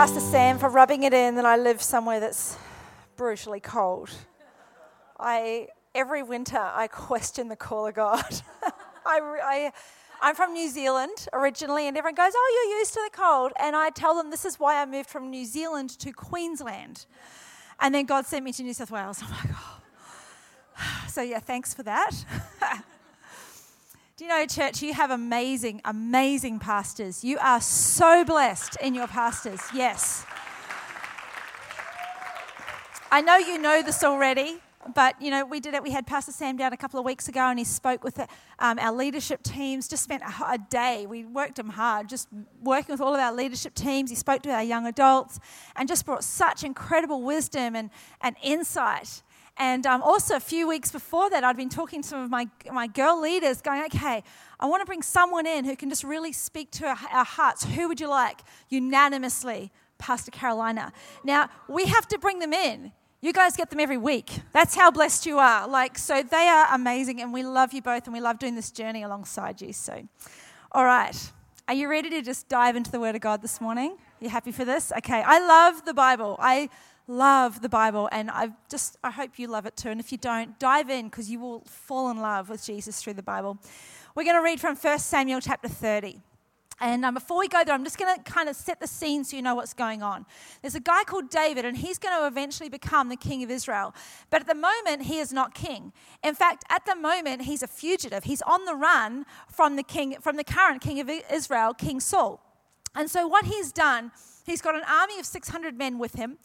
Pastor Sam for rubbing it in that I live somewhere that's brutally cold. I every winter I question the call of God. I, I, am from New Zealand originally, and everyone goes, "Oh, you're used to the cold," and I tell them this is why I moved from New Zealand to Queensland, and then God sent me to New South Wales. Oh my God! So yeah, thanks for that. Do you know, church, you have amazing, amazing pastors. You are so blessed in your pastors. Yes. I know you know this already, but you know, we did it. We had Pastor Sam down a couple of weeks ago and he spoke with um, our leadership teams, just spent a, a day. We worked him hard, just working with all of our leadership teams. He spoke to our young adults and just brought such incredible wisdom and, and insight and um, also, a few weeks before that, I'd been talking to some of my, my girl leaders, going, okay, I want to bring someone in who can just really speak to our, our hearts. Who would you like? Unanimously, Pastor Carolina. Now, we have to bring them in. You guys get them every week. That's how blessed you are. Like, so they are amazing, and we love you both, and we love doing this journey alongside you. So, all right. Are you ready to just dive into the Word of God this morning? You happy for this? Okay. I love the Bible. I love the Bible, and I just I hope you love it too. And if you don't, dive in because you will fall in love with Jesus through the Bible. We're going to read from 1 Samuel chapter 30. And um, before we go there, I'm just going to kind of set the scene so you know what's going on. There's a guy called David, and he's going to eventually become the king of Israel. But at the moment, he is not king. In fact, at the moment, he's a fugitive. He's on the run from the king, from the current king of Israel, King Saul. And so, what he's done, he's got an army of 600 men with him,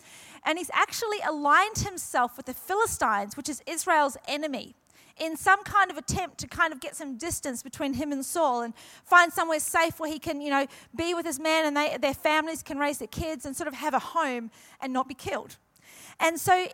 and he's actually aligned himself with the Philistines, which is Israel's enemy, in some kind of attempt to kind of get some distance between him and Saul and find somewhere safe where he can, you know, be with his men and they, their families can raise their kids and sort of have a home and not be killed. And so,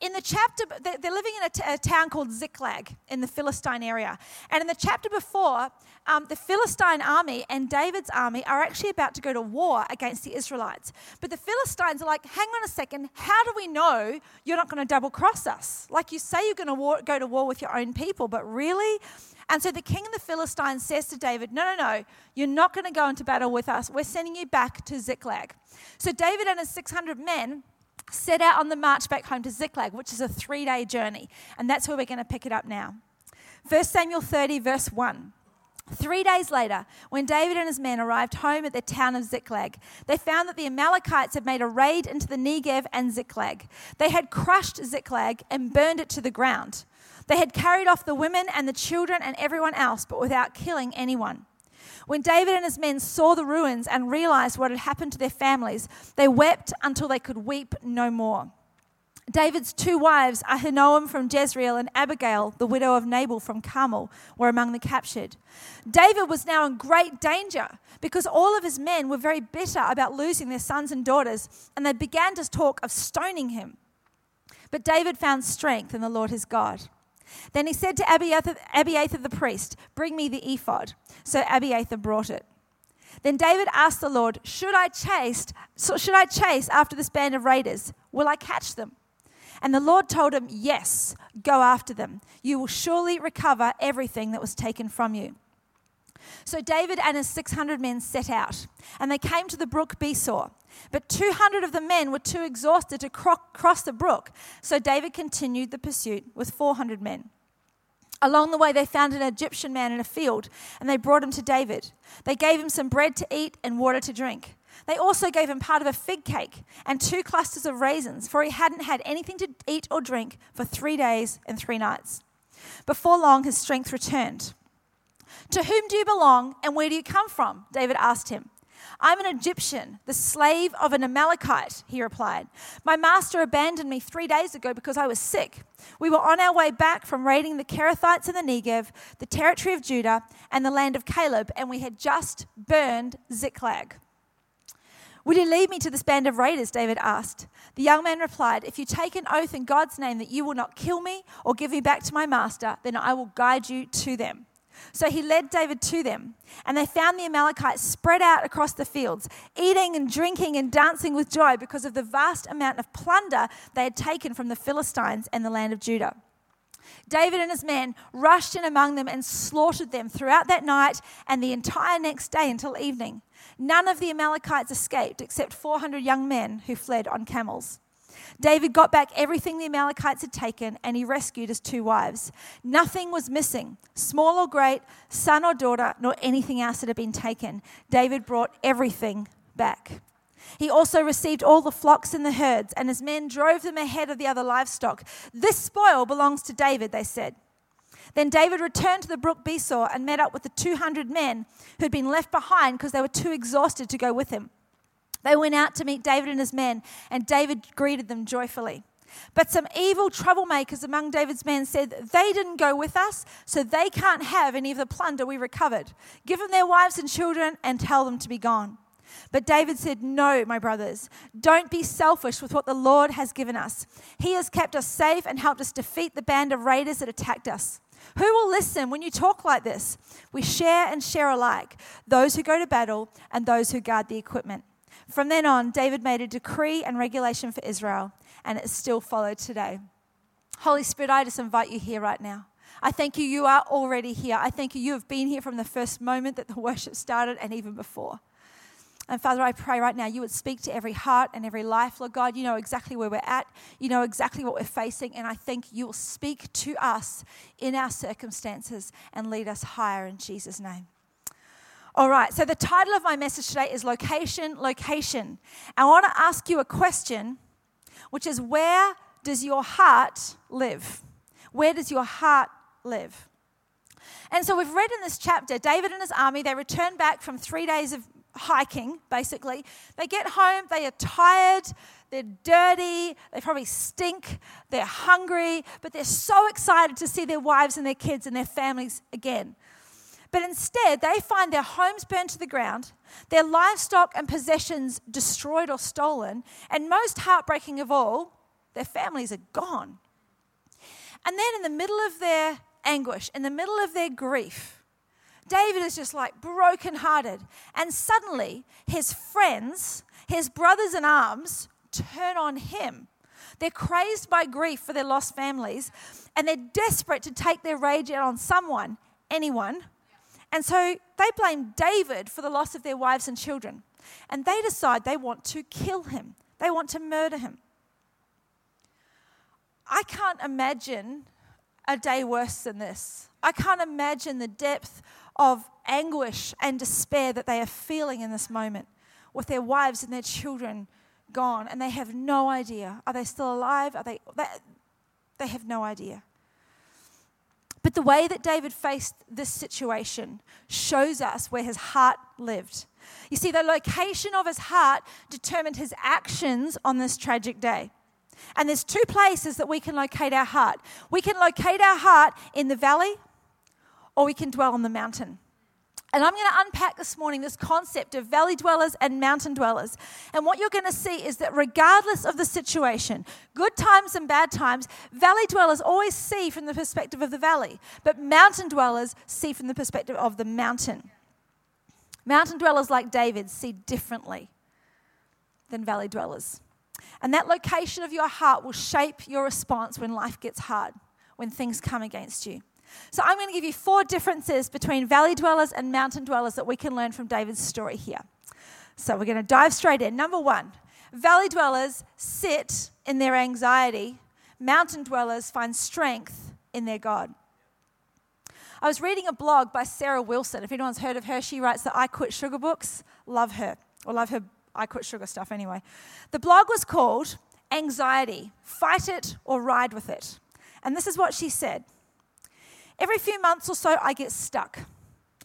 in the chapter, they're living in a, t- a town called Ziklag in the Philistine area. And in the chapter before, um, the Philistine army and David's army are actually about to go to war against the Israelites. But the Philistines are like, hang on a second, how do we know you're not going to double cross us? Like you say you're going to go to war with your own people, but really? And so the king of the Philistines says to David, No, no, no, you're not going to go into battle with us. We're sending you back to Ziklag. So David and his 600 men set out on the march back home to Ziklag, which is a three day journey. And that's where we're going to pick it up now. 1 Samuel 30, verse 1. Three days later, when David and his men arrived home at the town of Ziklag, they found that the Amalekites had made a raid into the Negev and Ziklag. They had crushed Ziklag and burned it to the ground. They had carried off the women and the children and everyone else, but without killing anyone. When David and his men saw the ruins and realized what had happened to their families, they wept until they could weep no more. David's two wives, Ahinoam from Jezreel and Abigail, the widow of Nabal from Carmel, were among the captured. David was now in great danger because all of his men were very bitter about losing their sons and daughters, and they began to talk of stoning him. But David found strength in the Lord his God. Then he said to Abiathar, the priest, Bring me the ephod. So Abiathar brought it. Then David asked the Lord, Should I chase, so should I chase after this band of raiders? Will I catch them? And the Lord told him, Yes, go after them. You will surely recover everything that was taken from you. So David and his 600 men set out, and they came to the brook Besor. But 200 of the men were too exhausted to cross the brook, so David continued the pursuit with 400 men. Along the way, they found an Egyptian man in a field, and they brought him to David. They gave him some bread to eat and water to drink. They also gave him part of a fig cake and two clusters of raisins, for he hadn't had anything to eat or drink for three days and three nights. Before long, his strength returned. To whom do you belong and where do you come from? David asked him. I'm an Egyptian, the slave of an Amalekite, he replied. My master abandoned me three days ago because I was sick. We were on our way back from raiding the Kerethites in the Negev, the territory of Judah, and the land of Caleb, and we had just burned Ziklag. Will you lead me to this band of raiders? David asked. The young man replied, If you take an oath in God's name that you will not kill me or give me back to my master, then I will guide you to them. So he led David to them, and they found the Amalekites spread out across the fields, eating and drinking and dancing with joy because of the vast amount of plunder they had taken from the Philistines and the land of Judah. David and his men rushed in among them and slaughtered them throughout that night and the entire next day until evening. None of the Amalekites escaped except 400 young men who fled on camels. David got back everything the Amalekites had taken, and he rescued his two wives. Nothing was missing, small or great, son or daughter, nor anything else that had been taken. David brought everything back. He also received all the flocks and the herds, and his men drove them ahead of the other livestock. This spoil belongs to David, they said. Then David returned to the brook Besor and met up with the 200 men who'd been left behind because they were too exhausted to go with him. They went out to meet David and his men, and David greeted them joyfully. But some evil troublemakers among David's men said, They didn't go with us, so they can't have any of the plunder we recovered. Give them their wives and children and tell them to be gone. But David said, No, my brothers, don't be selfish with what the Lord has given us. He has kept us safe and helped us defeat the band of raiders that attacked us. Who will listen when you talk like this? We share and share alike, those who go to battle and those who guard the equipment. From then on, David made a decree and regulation for Israel, and it's still followed today. Holy Spirit, I just invite you here right now. I thank you, you are already here. I thank you, you have been here from the first moment that the worship started and even before. And Father, I pray right now you would speak to every heart and every life. Lord God, you know exactly where we're at, you know exactly what we're facing, and I think you will speak to us in our circumstances and lead us higher in Jesus' name. All right, so the title of my message today is Location, Location. I want to ask you a question, which is where does your heart live? Where does your heart live? And so we've read in this chapter David and his army, they return back from three days of hiking, basically. They get home, they are tired, they're dirty, they probably stink, they're hungry, but they're so excited to see their wives and their kids and their families again. But instead, they find their homes burned to the ground, their livestock and possessions destroyed or stolen, and most heartbreaking of all, their families are gone. And then, in the middle of their anguish, in the middle of their grief, David is just like brokenhearted. And suddenly, his friends, his brothers in arms, turn on him. They're crazed by grief for their lost families, and they're desperate to take their rage out on someone, anyone, and so they blame David for the loss of their wives and children. And they decide they want to kill him, they want to murder him. I can't imagine a day worse than this. I can't imagine the depth of anguish and despair that they are feeling in this moment with their wives and their children gone, and they have no idea. Are they still alive? Are they, they, they have no idea. But the way that David faced this situation shows us where his heart lived. You see, the location of his heart determined his actions on this tragic day. And there's two places that we can locate our heart. We can locate our heart in the valley, or we can dwell on the mountain. And I'm going to unpack this morning this concept of valley dwellers and mountain dwellers. And what you're going to see is that regardless of the situation, good times and bad times, valley dwellers always see from the perspective of the valley, but mountain dwellers see from the perspective of the mountain. Mountain dwellers like David see differently than valley dwellers. And that location of your heart will shape your response when life gets hard, when things come against you. So I'm going to give you four differences between valley dwellers and mountain dwellers that we can learn from David's story here. So we're going to dive straight in. Number one, valley dwellers sit in their anxiety, mountain dwellers find strength in their God. I was reading a blog by Sarah Wilson. If anyone's heard of her, she writes the I Quit Sugar books. Love her, or love her I Quit Sugar stuff anyway. The blog was called Anxiety Fight It or Ride With It. And this is what she said. Every few months or so, I get stuck.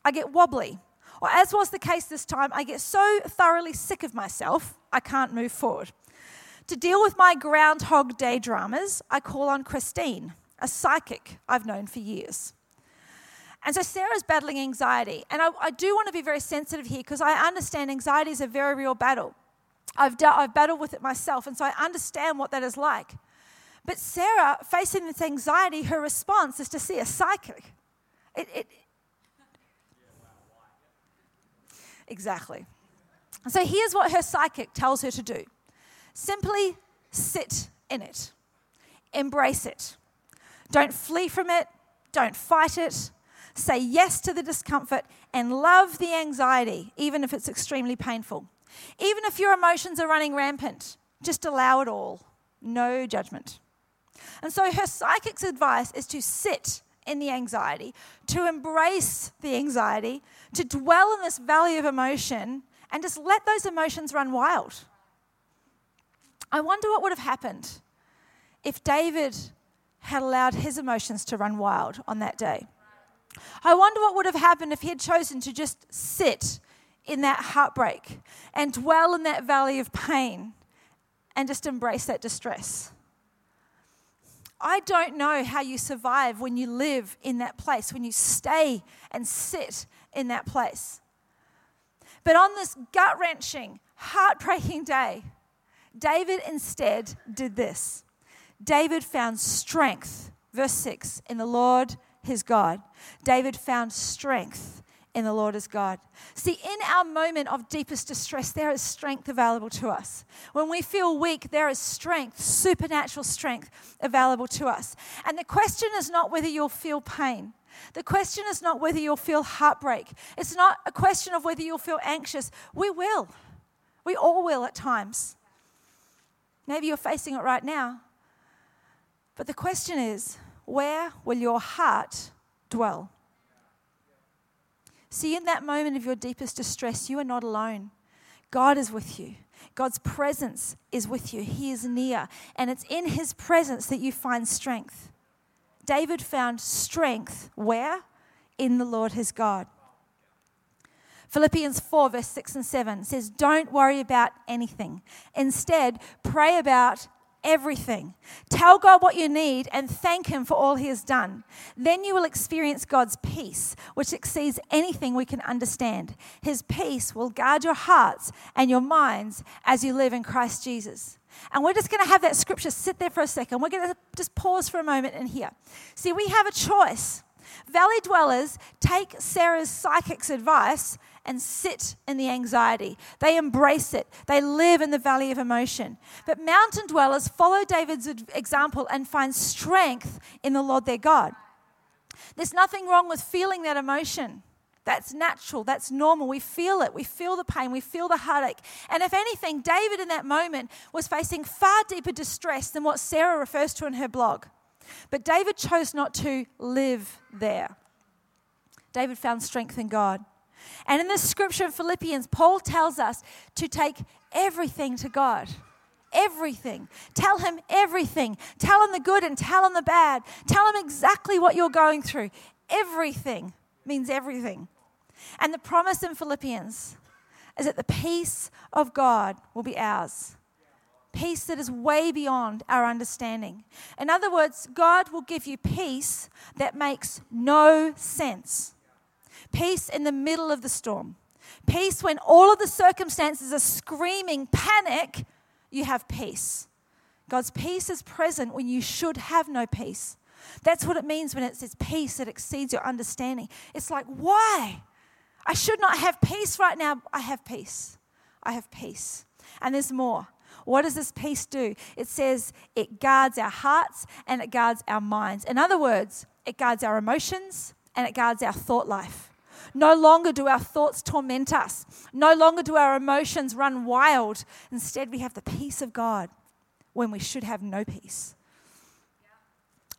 I get wobbly. Or, as was the case this time, I get so thoroughly sick of myself, I can't move forward. To deal with my Groundhog Day dramas, I call on Christine, a psychic I've known for years. And so Sarah's battling anxiety. And I, I do want to be very sensitive here because I understand anxiety is a very real battle. I've, I've battled with it myself, and so I understand what that is like. But Sarah, facing this anxiety, her response is to see a psychic. It, it, exactly. So here's what her psychic tells her to do simply sit in it, embrace it. Don't flee from it, don't fight it. Say yes to the discomfort and love the anxiety, even if it's extremely painful. Even if your emotions are running rampant, just allow it all. No judgment. And so her psychic's advice is to sit in the anxiety, to embrace the anxiety, to dwell in this valley of emotion, and just let those emotions run wild. I wonder what would have happened if David had allowed his emotions to run wild on that day. I wonder what would have happened if he had chosen to just sit in that heartbreak and dwell in that valley of pain and just embrace that distress. I don't know how you survive when you live in that place, when you stay and sit in that place. But on this gut wrenching, heartbreaking day, David instead did this. David found strength, verse 6, in the Lord his God. David found strength in the Lord is God. See, in our moment of deepest distress, there is strength available to us. When we feel weak, there is strength, supernatural strength available to us. And the question is not whether you'll feel pain. The question is not whether you'll feel heartbreak. It's not a question of whether you'll feel anxious. We will. We all will at times. Maybe you're facing it right now. But the question is where will your heart dwell? See, in that moment of your deepest distress, you are not alone. God is with you. God's presence is with you. He is near. And it's in His presence that you find strength. David found strength where? In the Lord his God. Philippians 4, verse 6 and 7 says, Don't worry about anything. Instead, pray about everything. Tell God what you need and thank Him for all He has done. Then you will experience God's peace, which exceeds anything we can understand. His peace will guard your hearts and your minds as you live in Christ Jesus. And we're just going to have that scripture sit there for a second. We're going to just pause for a moment and hear. See, we have a choice. Valley dwellers take Sarah's psychic's advice and sit in the anxiety. They embrace it, they live in the valley of emotion. But mountain dwellers follow David's example and find strength in the Lord their God. There's nothing wrong with feeling that emotion. That's natural. That's normal. We feel it. We feel the pain. We feel the heartache. And if anything, David in that moment was facing far deeper distress than what Sarah refers to in her blog. But David chose not to live there. David found strength in God. And in the scripture in Philippians, Paul tells us to take everything to God. Everything. Tell him everything. Tell him the good and tell him the bad. Tell him exactly what you're going through. Everything means everything. And the promise in Philippians is that the peace of God will be ours. Peace that is way beyond our understanding. In other words, God will give you peace that makes no sense peace in the middle of the storm. Peace when all of the circumstances are screaming panic, you have peace. God's peace is present when you should have no peace. That's what it means when it says peace that exceeds your understanding. It's like, why? I should not have peace right now. I have peace. I have peace. And there's more. What does this peace do? It says it guards our hearts and it guards our minds. In other words, it guards our emotions and it guards our thought life. No longer do our thoughts torment us. No longer do our emotions run wild. Instead, we have the peace of God when we should have no peace.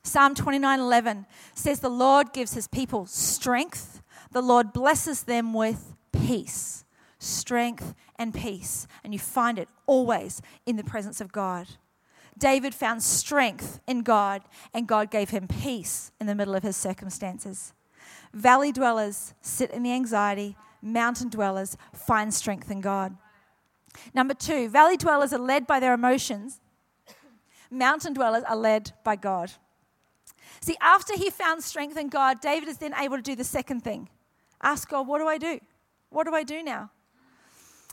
Psalm 29:11 says the Lord gives his people strength. The Lord blesses them with peace. Strength and peace, and you find it always in the presence of God. David found strength in God, and God gave him peace in the middle of his circumstances. Valley dwellers sit in the anxiety, mountain dwellers find strength in God. Number two, valley dwellers are led by their emotions, mountain dwellers are led by God. See, after he found strength in God, David is then able to do the second thing ask God, what do I do? What do I do now?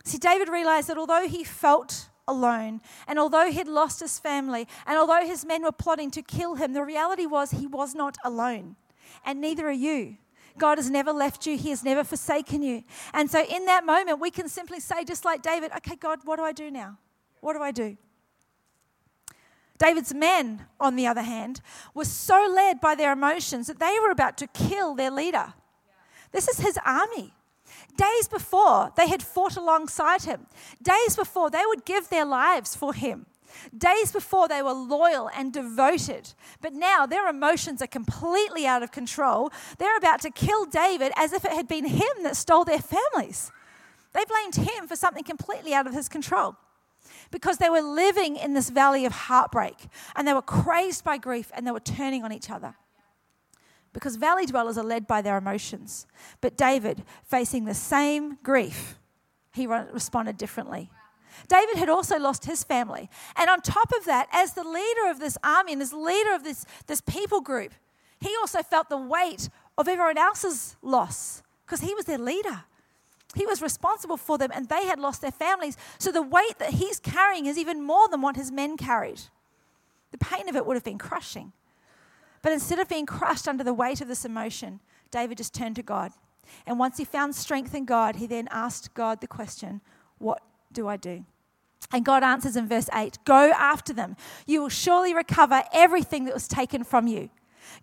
See, David realized that although he felt alone, and although he'd lost his family, and although his men were plotting to kill him, the reality was he was not alone, and neither are you. God has never left you, He has never forsaken you. And so, in that moment, we can simply say, just like David, okay, God, what do I do now? What do I do? David's men, on the other hand, were so led by their emotions that they were about to kill their leader. This is his army. Days before, they had fought alongside him. Days before, they would give their lives for him. Days before, they were loyal and devoted, but now their emotions are completely out of control. They're about to kill David as if it had been him that stole their families. They blamed him for something completely out of his control because they were living in this valley of heartbreak and they were crazed by grief and they were turning on each other. Because valley dwellers are led by their emotions. But David, facing the same grief, he responded differently. David had also lost his family. And on top of that, as the leader of this army and as leader of this, this people group, he also felt the weight of everyone else's loss because he was their leader. He was responsible for them and they had lost their families. So the weight that he's carrying is even more than what his men carried. The pain of it would have been crushing. But instead of being crushed under the weight of this emotion, David just turned to God. And once he found strength in God, he then asked God the question, What do I do? And God answers in verse 8 Go after them. You will surely recover everything that was taken from you.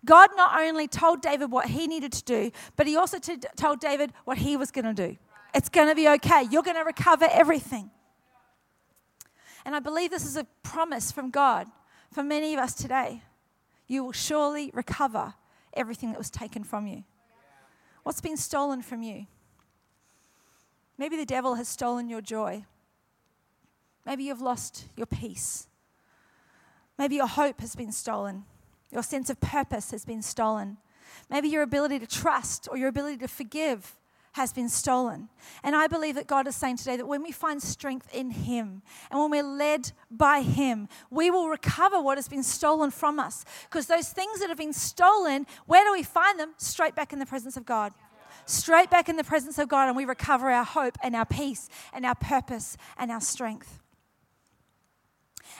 God not only told David what he needed to do, but he also t- told David what he was going to do. It's going to be okay. You're going to recover everything. And I believe this is a promise from God for many of us today. You will surely recover everything that was taken from you. What's been stolen from you? Maybe the devil has stolen your joy. Maybe you've lost your peace. Maybe your hope has been stolen. Your sense of purpose has been stolen. Maybe your ability to trust or your ability to forgive has been stolen. And I believe that God is saying today that when we find strength in Him and when we're led by Him, we will recover what has been stolen from us. Because those things that have been stolen, where do we find them? Straight back in the presence of God. Straight back in the presence of God, and we recover our hope and our peace and our purpose and our strength.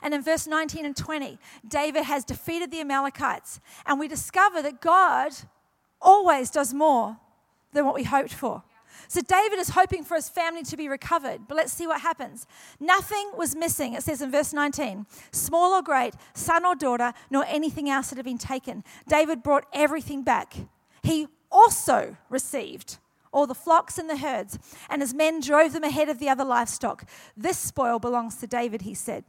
And in verse 19 and 20, David has defeated the Amalekites. And we discover that God always does more than what we hoped for. So David is hoping for his family to be recovered, but let's see what happens. Nothing was missing, it says in verse 19 small or great, son or daughter, nor anything else that had been taken. David brought everything back. He also received all the flocks and the herds, and his men drove them ahead of the other livestock. This spoil belongs to David, he said.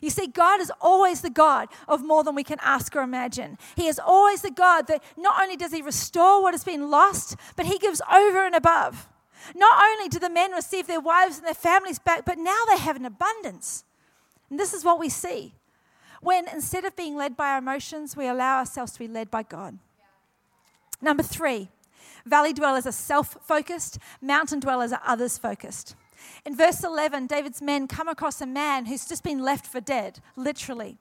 You see, God is always the God of more than we can ask or imagine. He is always the God that not only does He restore what has been lost, but He gives over and above. Not only do the men receive their wives and their families back, but now they have an abundance. And this is what we see when instead of being led by our emotions, we allow ourselves to be led by God. Number three, valley dwellers are self focused, mountain dwellers are others focused. In verse 11, David's men come across a man who's just been left for dead, literally.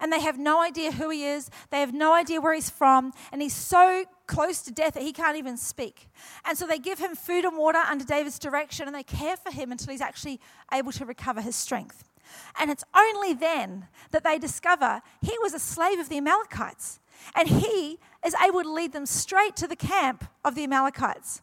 And they have no idea who he is, they have no idea where he's from, and he's so close to death that he can't even speak. And so they give him food and water under David's direction, and they care for him until he's actually able to recover his strength. And it's only then that they discover he was a slave of the Amalekites, and he is able to lead them straight to the camp of the Amalekites.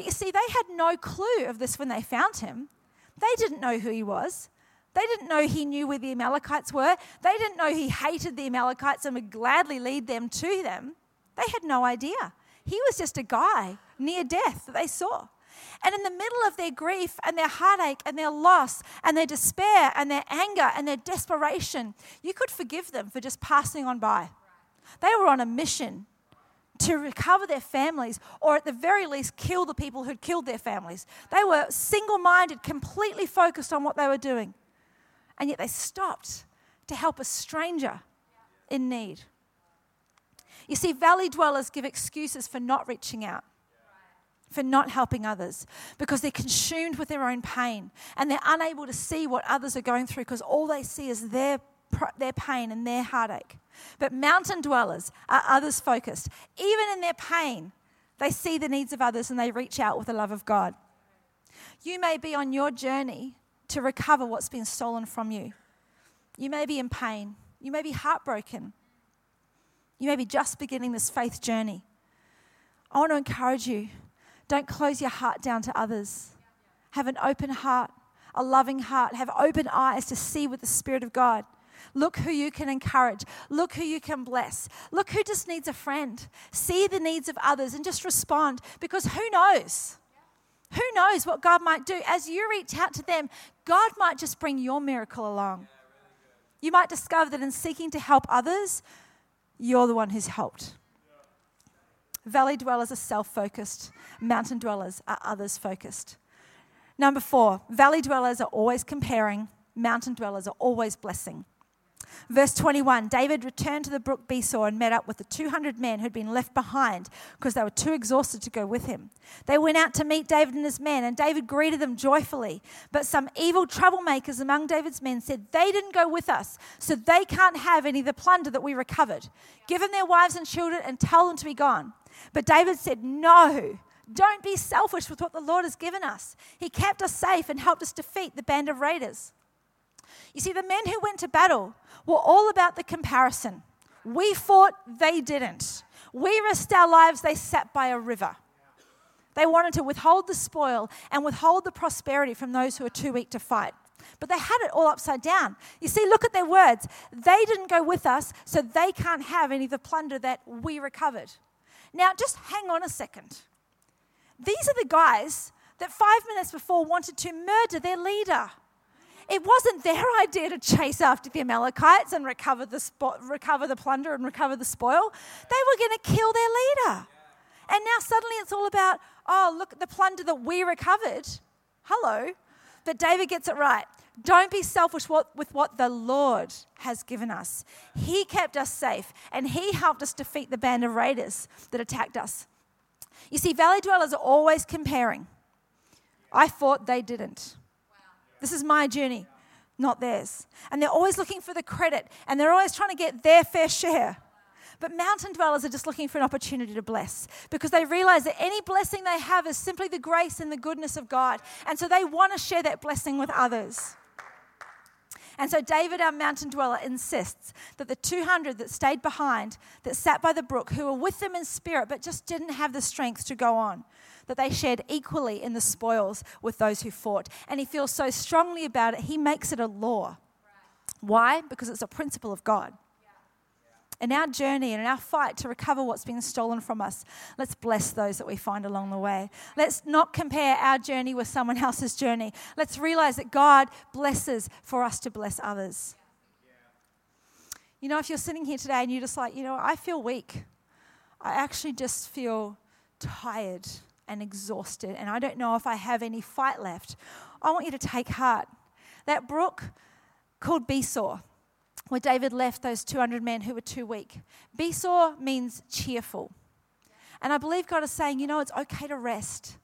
But you see, they had no clue of this when they found him. They didn't know who he was. They didn't know he knew where the Amalekites were. They didn't know he hated the Amalekites and would gladly lead them to them. They had no idea. He was just a guy near death that they saw. And in the middle of their grief and their heartache and their loss and their despair and their anger and their desperation, you could forgive them for just passing on by. They were on a mission to recover their families or at the very least kill the people who'd killed their families. They were single minded, completely focused on what they were doing. And yet they stopped to help a stranger in need. You see, valley dwellers give excuses for not reaching out for not helping others because they're consumed with their own pain and they're unable to see what others are going through because all they see is their their pain and their heartache. But mountain dwellers are others focused. Even in their pain, they see the needs of others and they reach out with the love of God. You may be on your journey to recover what's been stolen from you. You may be in pain. You may be heartbroken. You may be just beginning this faith journey. I want to encourage you don't close your heart down to others. Have an open heart, a loving heart. Have open eyes to see with the Spirit of God. Look who you can encourage. Look who you can bless. Look who just needs a friend. See the needs of others and just respond because who knows? Who knows what God might do? As you reach out to them, God might just bring your miracle along. You might discover that in seeking to help others, you're the one who's helped. Valley dwellers are self focused, mountain dwellers are others focused. Number four, valley dwellers are always comparing, mountain dwellers are always blessing. Verse 21 David returned to the brook Besor and met up with the 200 men who'd been left behind because they were too exhausted to go with him. They went out to meet David and his men, and David greeted them joyfully. But some evil troublemakers among David's men said, They didn't go with us, so they can't have any of the plunder that we recovered. Give them their wives and children and tell them to be gone. But David said, No. Don't be selfish with what the Lord has given us. He kept us safe and helped us defeat the band of raiders. You see, the men who went to battle were all about the comparison. We fought, they didn't. We risked our lives, they sat by a river. They wanted to withhold the spoil and withhold the prosperity from those who are too weak to fight. But they had it all upside down. You see, look at their words. They didn't go with us, so they can't have any of the plunder that we recovered. Now, just hang on a second. These are the guys that five minutes before wanted to murder their leader. It wasn't their idea to chase after the Amalekites and recover the, spo- recover the plunder and recover the spoil. They were going to kill their leader. And now suddenly it's all about, oh, look, the plunder that we recovered. Hello. But David gets it right. Don't be selfish with what the Lord has given us. He kept us safe and He helped us defeat the band of raiders that attacked us. You see, valley dwellers are always comparing. I thought they didn't. This is my journey, not theirs. And they're always looking for the credit and they're always trying to get their fair share. But mountain dwellers are just looking for an opportunity to bless because they realize that any blessing they have is simply the grace and the goodness of God. And so they want to share that blessing with others. And so David, our mountain dweller, insists that the 200 that stayed behind, that sat by the brook, who were with them in spirit but just didn't have the strength to go on, that they shared equally in the spoils with those who fought. And he feels so strongly about it, he makes it a law. Why? Because it's a principle of God. In our journey and in our fight to recover what's been stolen from us, let's bless those that we find along the way. Let's not compare our journey with someone else's journey. Let's realize that God blesses for us to bless others. You know, if you're sitting here today and you're just like, you know, I feel weak, I actually just feel tired and exhausted, and I don't know if I have any fight left. I want you to take heart. That brook called Besor, where David left those 200 men who were too weak. Besor means cheerful. And I believe God is saying, you know, it's okay to rest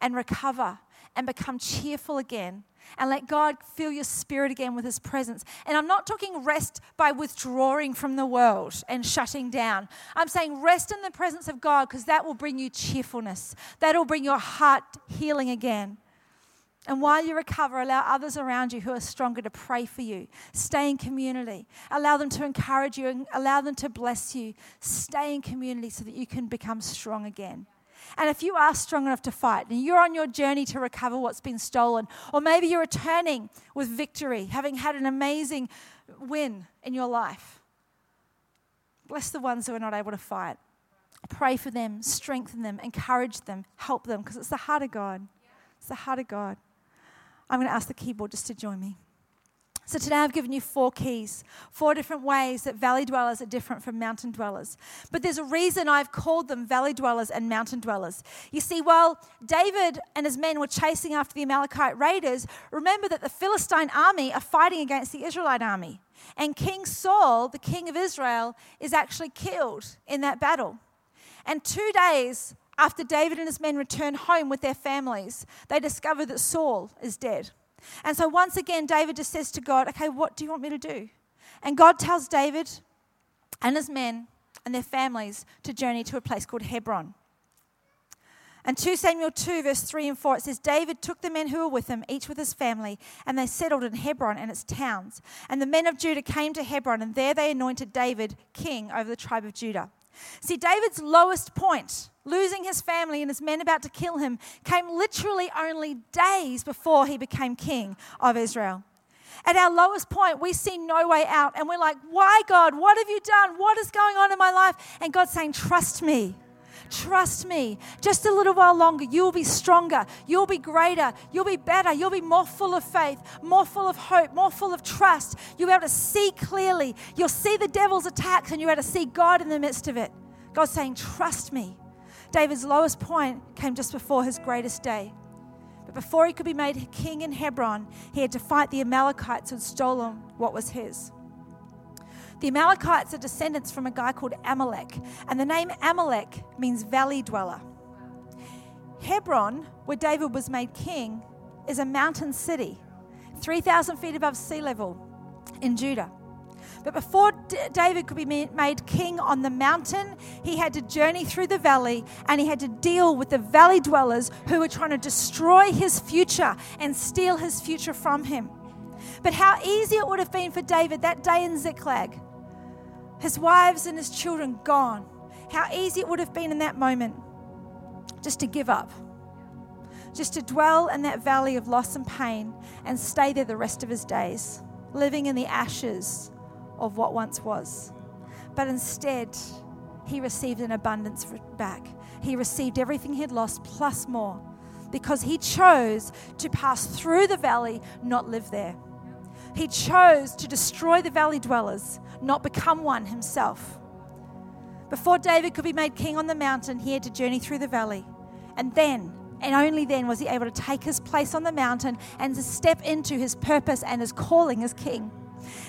and recover and become cheerful again and let God fill your spirit again with His presence. And I'm not talking rest by withdrawing from the world and shutting down. I'm saying rest in the presence of God because that will bring you cheerfulness, that'll bring your heart healing again. And while you recover, allow others around you who are stronger to pray for you. Stay in community. Allow them to encourage you and allow them to bless you. Stay in community so that you can become strong again. And if you are strong enough to fight and you're on your journey to recover what's been stolen, or maybe you're returning with victory, having had an amazing win in your life, bless the ones who are not able to fight. Pray for them, strengthen them, encourage them, help them, because it's the heart of God. It's the heart of God. I'm going to ask the keyboard just to join me. So today I've given you four keys, four different ways that valley dwellers are different from mountain dwellers. But there's a reason I've called them valley dwellers and mountain dwellers. You see, while David and his men were chasing after the Amalekite raiders, remember that the Philistine army are fighting against the Israelite army. And King Saul, the king of Israel, is actually killed in that battle. And two days after David and his men return home with their families, they discover that Saul is dead. And so once again, David just says to God, Okay, what do you want me to do? And God tells David and his men and their families to journey to a place called Hebron. And 2 Samuel 2, verse 3 and 4, it says, David took the men who were with him, each with his family, and they settled in Hebron and its towns. And the men of Judah came to Hebron, and there they anointed David king over the tribe of Judah. See, David's lowest point losing his family and his men about to kill him, came literally only days before he became king of Israel. At our lowest point, we see no way out and we're like, Why, God? What have you done? What is going on in my life? And God's saying, Trust me. Trust me, just a little while longer, you'll be stronger, you'll be greater, you'll be better, you'll be more full of faith, more full of hope, more full of trust. You'll be able to see clearly, you'll see the devil's attacks, and you'll be able to see God in the midst of it. God's saying, Trust me. David's lowest point came just before his greatest day. But before he could be made king in Hebron, he had to fight the Amalekites who had stolen what was his. The Amalekites are descendants from a guy called Amalek, and the name Amalek means valley dweller. Hebron, where David was made king, is a mountain city, 3,000 feet above sea level in Judah. But before D- David could be made king on the mountain, he had to journey through the valley and he had to deal with the valley dwellers who were trying to destroy his future and steal his future from him. But how easy it would have been for David that day in Ziklag, his wives and his children gone. How easy it would have been in that moment just to give up, just to dwell in that valley of loss and pain and stay there the rest of his days, living in the ashes of what once was. But instead, he received an abundance back. He received everything he had lost plus more because he chose to pass through the valley, not live there. He chose to destroy the valley dwellers, not become one himself. Before David could be made king on the mountain, he had to journey through the valley. And then, and only then, was he able to take his place on the mountain and to step into his purpose and his calling as king.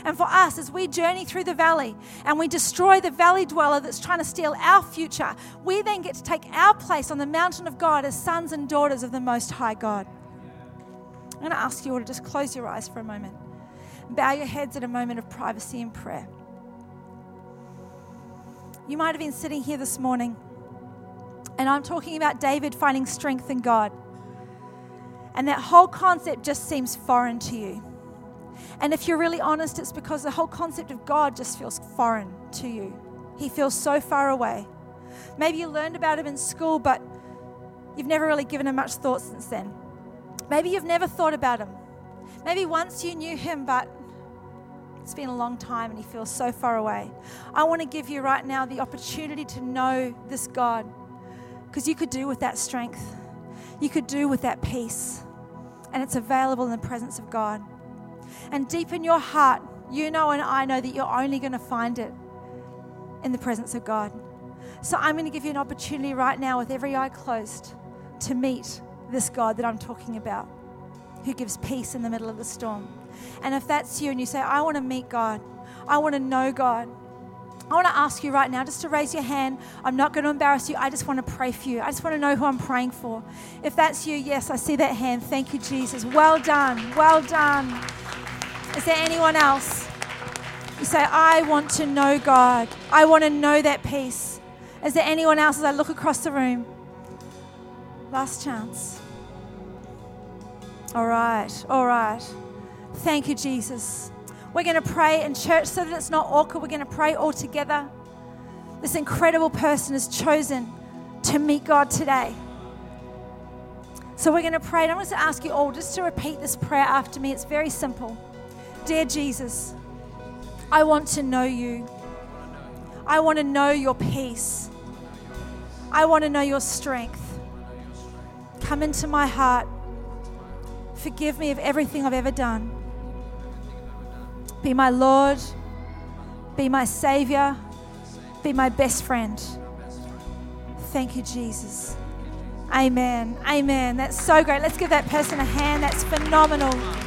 And for us, as we journey through the valley and we destroy the valley dweller that's trying to steal our future, we then get to take our place on the mountain of God as sons and daughters of the Most High God. I'm going to ask you all to just close your eyes for a moment. Bow your heads at a moment of privacy and prayer. You might have been sitting here this morning, and I'm talking about David finding strength in God. And that whole concept just seems foreign to you. And if you're really honest, it's because the whole concept of God just feels foreign to you. He feels so far away. Maybe you learned about him in school, but you've never really given him much thought since then. Maybe you've never thought about him. Maybe once you knew him, but it's been a long time and he feels so far away. I want to give you right now the opportunity to know this God because you could do with that strength, you could do with that peace, and it's available in the presence of God. And deep in your heart, you know and I know that you're only going to find it in the presence of God. So I'm going to give you an opportunity right now, with every eye closed, to meet this God that I'm talking about, who gives peace in the middle of the storm. And if that's you and you say, I want to meet God, I want to know God, I want to ask you right now just to raise your hand. I'm not going to embarrass you. I just want to pray for you. I just want to know who I'm praying for. If that's you, yes, I see that hand. Thank you, Jesus. Well done. Well done. Is there anyone else? You say, I want to know God. I want to know that peace. Is there anyone else as I look across the room? Last chance. All right, all right. Thank you, Jesus. We're going to pray in church so that it's not awkward. We're going to pray all together. This incredible person has chosen to meet God today. So we're going to pray. And I'm going to ask you all just to repeat this prayer after me. It's very simple. Dear Jesus, I want to know you. I want to know your peace. I want to know your strength. Come into my heart. Forgive me of everything I've ever done. Be my Lord. Be my Savior. Be my best friend. Thank you, Jesus. Amen. Amen. That's so great. Let's give that person a hand. That's phenomenal.